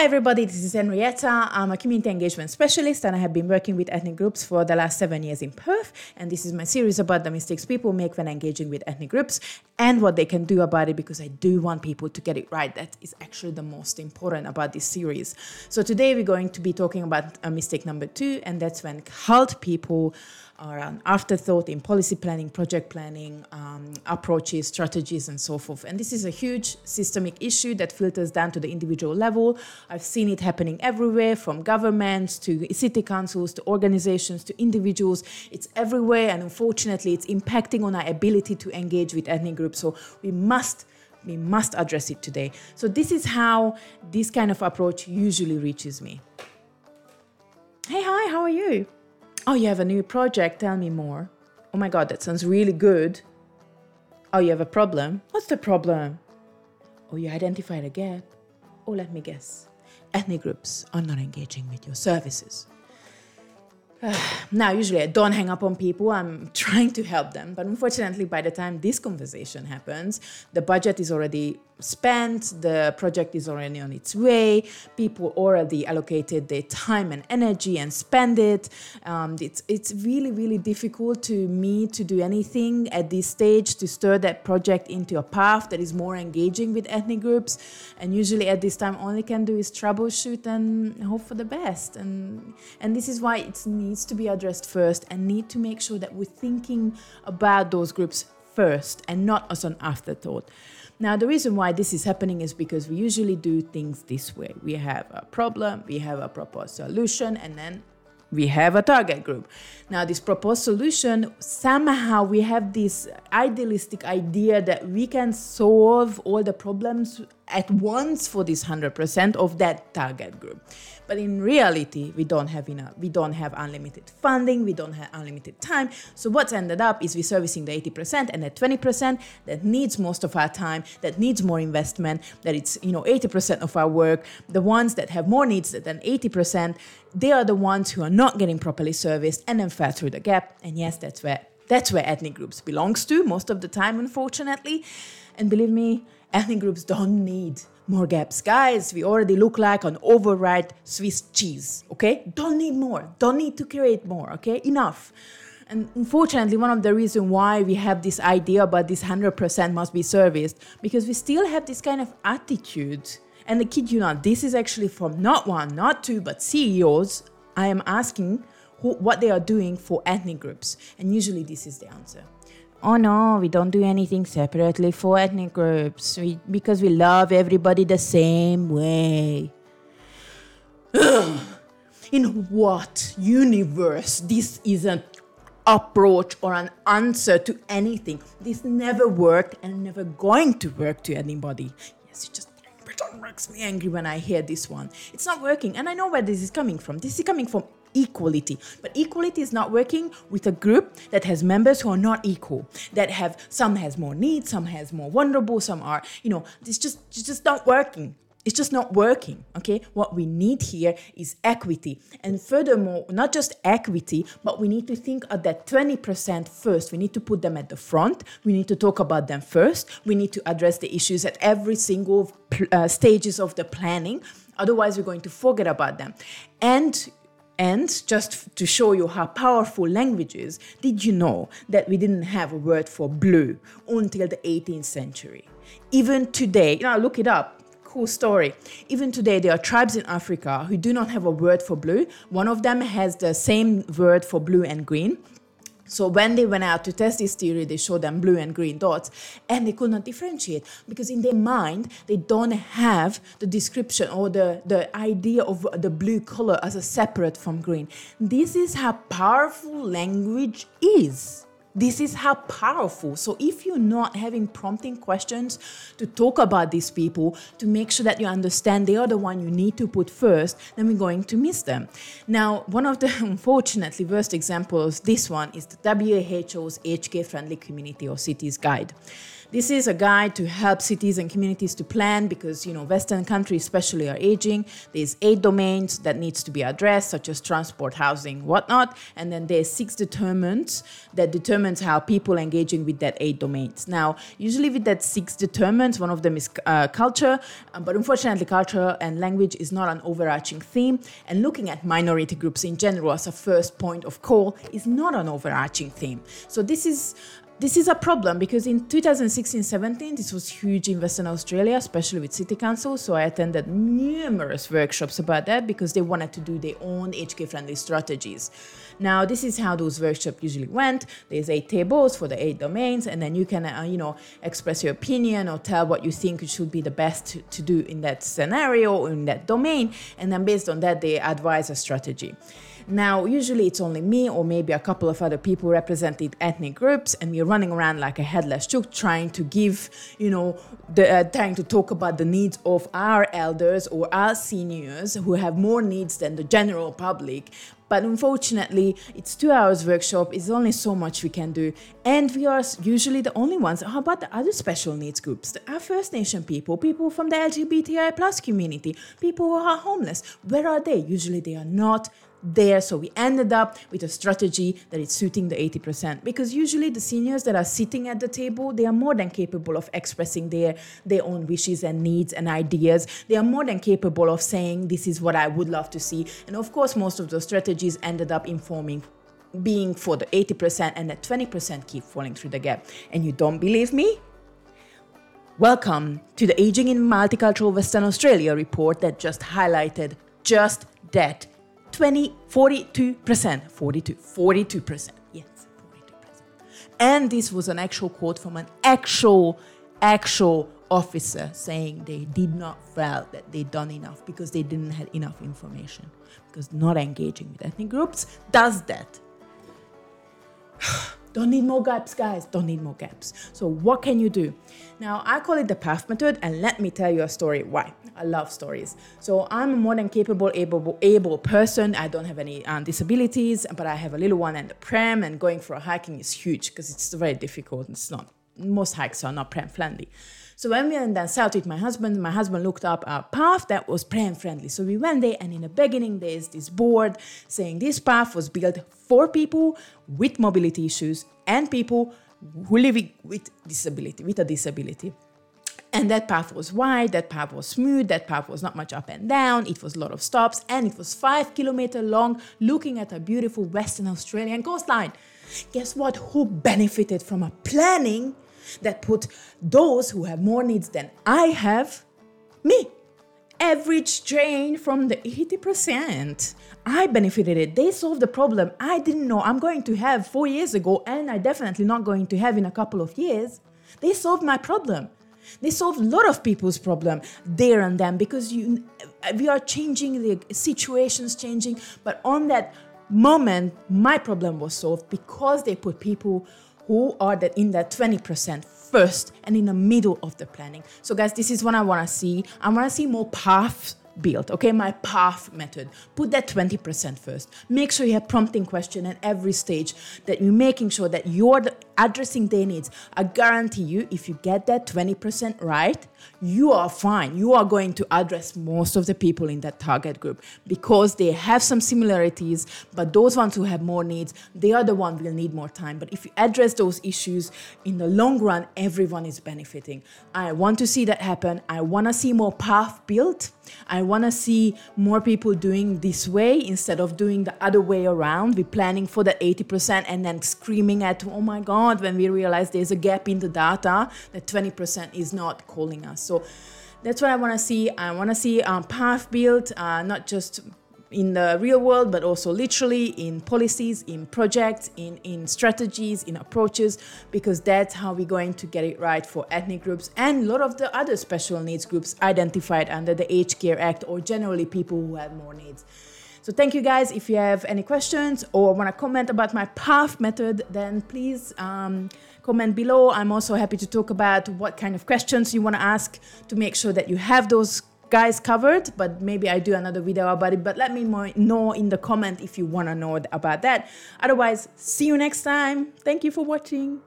Hi, everybody. This is Henrietta. I'm a community engagement specialist and I have been working with ethnic groups for the last seven years in Perth. And this is my series about the mistakes people make when engaging with ethnic groups and what they can do about it because I do want people to get it right. That is actually the most important about this series. So, today we're going to be talking about a mistake number two, and that's when CALD people are an afterthought in policy planning, project planning, um, approaches, strategies, and so forth. And this is a huge systemic issue that filters down to the individual level. I've seen it happening everywhere from governments to city councils to organizations to individuals. It's everywhere, and unfortunately, it's impacting on our ability to engage with ethnic groups. So we must we must address it today. So this is how this kind of approach usually reaches me. Hey, hi, how are you? Oh, you have a new project. Tell me more. Oh my God, that sounds really good. Oh, you have a problem? What's the problem? Oh, you identified a gap. Oh, let me guess. Ethnic groups are not engaging with your services. now, usually I don't hang up on people. I'm trying to help them. But unfortunately, by the time this conversation happens, the budget is already spent, the project is already on its way, people already allocated their time and energy and spend it. Um, it's, it's really, really difficult to me to do anything at this stage to stir that project into a path that is more engaging with ethnic groups. And usually at this time, all I can do is troubleshoot and hope for the best. And, and this is why it needs to be addressed first and need to make sure that we're thinking about those groups first and not as an afterthought. Now, the reason why this is happening is because we usually do things this way. We have a problem, we have a proposed solution, and then we have a target group. Now, this proposed solution, somehow we have this idealistic idea that we can solve all the problems at once for this 100% of that target group. But in reality, we don't have enough. We don't have unlimited funding. We don't have unlimited time. So what's ended up is we're servicing the 80% and the 20% that needs most of our time, that needs more investment, that it's, you know, 80% of our work. The ones that have more needs than 80%, they are the ones who are not getting properly serviced and then fell through the gap. And yes, that's where that's where ethnic groups belongs to most of the time, unfortunately. And believe me, ethnic groups don't need more gaps. Guys, we already look like an overripe Swiss cheese, okay? Don't need more. Don't need to create more, okay? Enough. And unfortunately, one of the reasons why we have this idea about this 100% must be serviced, because we still have this kind of attitude. And I kid you not, this is actually from not one, not two, but CEOs. I am asking who, what they are doing for ethnic groups. And usually this is the answer oh no, we don't do anything separately for ethnic groups we, because we love everybody the same way. In what universe this is an approach or an answer to anything? This never worked and never going to work to anybody. Yes, it just makes me angry when I hear this one. It's not working, and I know where this is coming from. This is coming from equality. But equality is not working with a group that has members who are not equal, that have some has more needs, some has more vulnerable, some are, you know, it's just it's just not working. It's just not working. Okay. What we need here is equity. And furthermore, not just equity, but we need to think of that 20% first. We need to put them at the front. We need to talk about them first. We need to address the issues at every single uh, stages of the planning. Otherwise, we're going to forget about them. And and just to show you how powerful language is, did you know that we didn't have a word for blue until the 18th century? Even today, you know, look it up. Cool story. Even today, there are tribes in Africa who do not have a word for blue. One of them has the same word for blue and green. So when they went out to test this theory, they showed them blue and green dots, and they could not differentiate because in their mind they don't have the description or the, the idea of the blue color as a separate from green. This is how powerful language is. This is how powerful. So, if you're not having prompting questions to talk about these people, to make sure that you understand they are the one you need to put first, then we're going to miss them. Now, one of the unfortunately worst examples, this one, is the WHO's Age Friendly Community or Cities Guide. This is a guide to help cities and communities to plan because, you know, Western countries especially are aging. There's eight domains that needs to be addressed, such as transport, housing, whatnot. And then there's six determinants that determines how people engaging with that eight domains. Now, usually with that six determinants, one of them is uh, culture, um, but unfortunately, culture and language is not an overarching theme. And looking at minority groups in general as a first point of call is not an overarching theme. So this is this is a problem because in 2016-17 this was huge in western australia especially with city council. So i attended numerous workshops about that because they wanted to do their own age friendly strategies. Now this is how those workshops usually went. There's eight tables for the eight domains and then you can uh, you know express your opinion or tell what you think should be the best to, to do in that scenario or in that domain. And then based on that they advise a strategy. Now, usually it's only me or maybe a couple of other people representing ethnic groups, and we're running around like a headless chook trying to give, you know, the, uh, trying to talk about the needs of our elders or our seniors who have more needs than the general public. But unfortunately, it's two hours workshop. It's only so much we can do, and we are usually the only ones. How about the other special needs groups? Our First Nation people, people from the LGBTI plus community, people who are homeless. Where are they? Usually, they are not there. So we ended up with a strategy that is suiting the 80%. Because usually the seniors that are sitting at the table, they are more than capable of expressing their, their own wishes and needs and ideas. They are more than capable of saying, this is what I would love to see. And of course, most of those strategies ended up informing being for the 80% and the 20% keep falling through the gap. And you don't believe me? Welcome to the Aging in Multicultural Western Australia report that just highlighted just that 20, 42%, 42, 42%. Yes, 42%. And this was an actual quote from an actual, actual officer saying they did not felt that they'd done enough because they didn't have enough information. Because not engaging with ethnic groups does that. Don't need more gaps, guys. Don't need more gaps. So, what can you do? Now, I call it the PATH method, and let me tell you a story why. I love stories. So, I'm a more than capable, able, able person. I don't have any um, disabilities, but I have a little one and a pram, and going for a hiking is huge because it's very difficult. It's not, most hikes are not pram friendly. So when we went down south with my husband, my husband looked up a path that was pram friendly. So we went there, and in the beginning, there's this board saying this path was built for people with mobility issues and people who live with disability, with a disability. And that path was wide, that path was smooth, that path was not much up and down, it was a lot of stops, and it was five kilometer long, looking at a beautiful Western Australian coastline. Guess what? Who benefited from a planning that put those who have more needs than I have, me, average train from the 80%. I benefited it. They solved the problem I didn't know I'm going to have four years ago, and I definitely not going to have in a couple of years. They solved my problem. They solved a lot of people's problem there and then because you, we are changing the situations changing, but on that moment, my problem was solved because they put people who are that in that 20% first and in the middle of the planning. So guys, this is what I want to see. I want to see more paths built okay my path method put that 20% first make sure you have prompting question at every stage that you're making sure that you're addressing their needs. I guarantee you if you get that 20% right you are fine. You are going to address most of the people in that target group because they have some similarities but those ones who have more needs they are the ones will need more time. But if you address those issues in the long run everyone is benefiting. I want to see that happen. I want to see more path built. I want to see more people doing this way instead of doing the other way around. We're planning for the 80% and then screaming at, oh my God, when we realize there's a gap in the data, that 20% is not calling us. So that's what I want to see. I want to see um, path built, uh, not just in the real world, but also literally in policies, in projects, in, in strategies, in approaches, because that's how we're going to get it right for ethnic groups and a lot of the other special needs groups identified under the Aged Care Act or generally people who have more needs. So thank you guys. If you have any questions or want to comment about my path method, then please um, comment below. I'm also happy to talk about what kind of questions you want to ask to make sure that you have those guys covered, but maybe I do another video about it. But let me know in the comment if you want to know about that. Otherwise, see you next time. Thank you for watching.